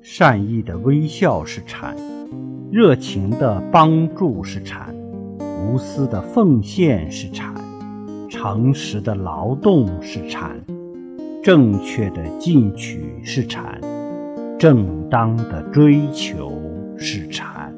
善意的微笑是禅热情的帮助是禅无私的奉献是禅诚实的劳动是禅正确的进取是禅正当的追求是禅。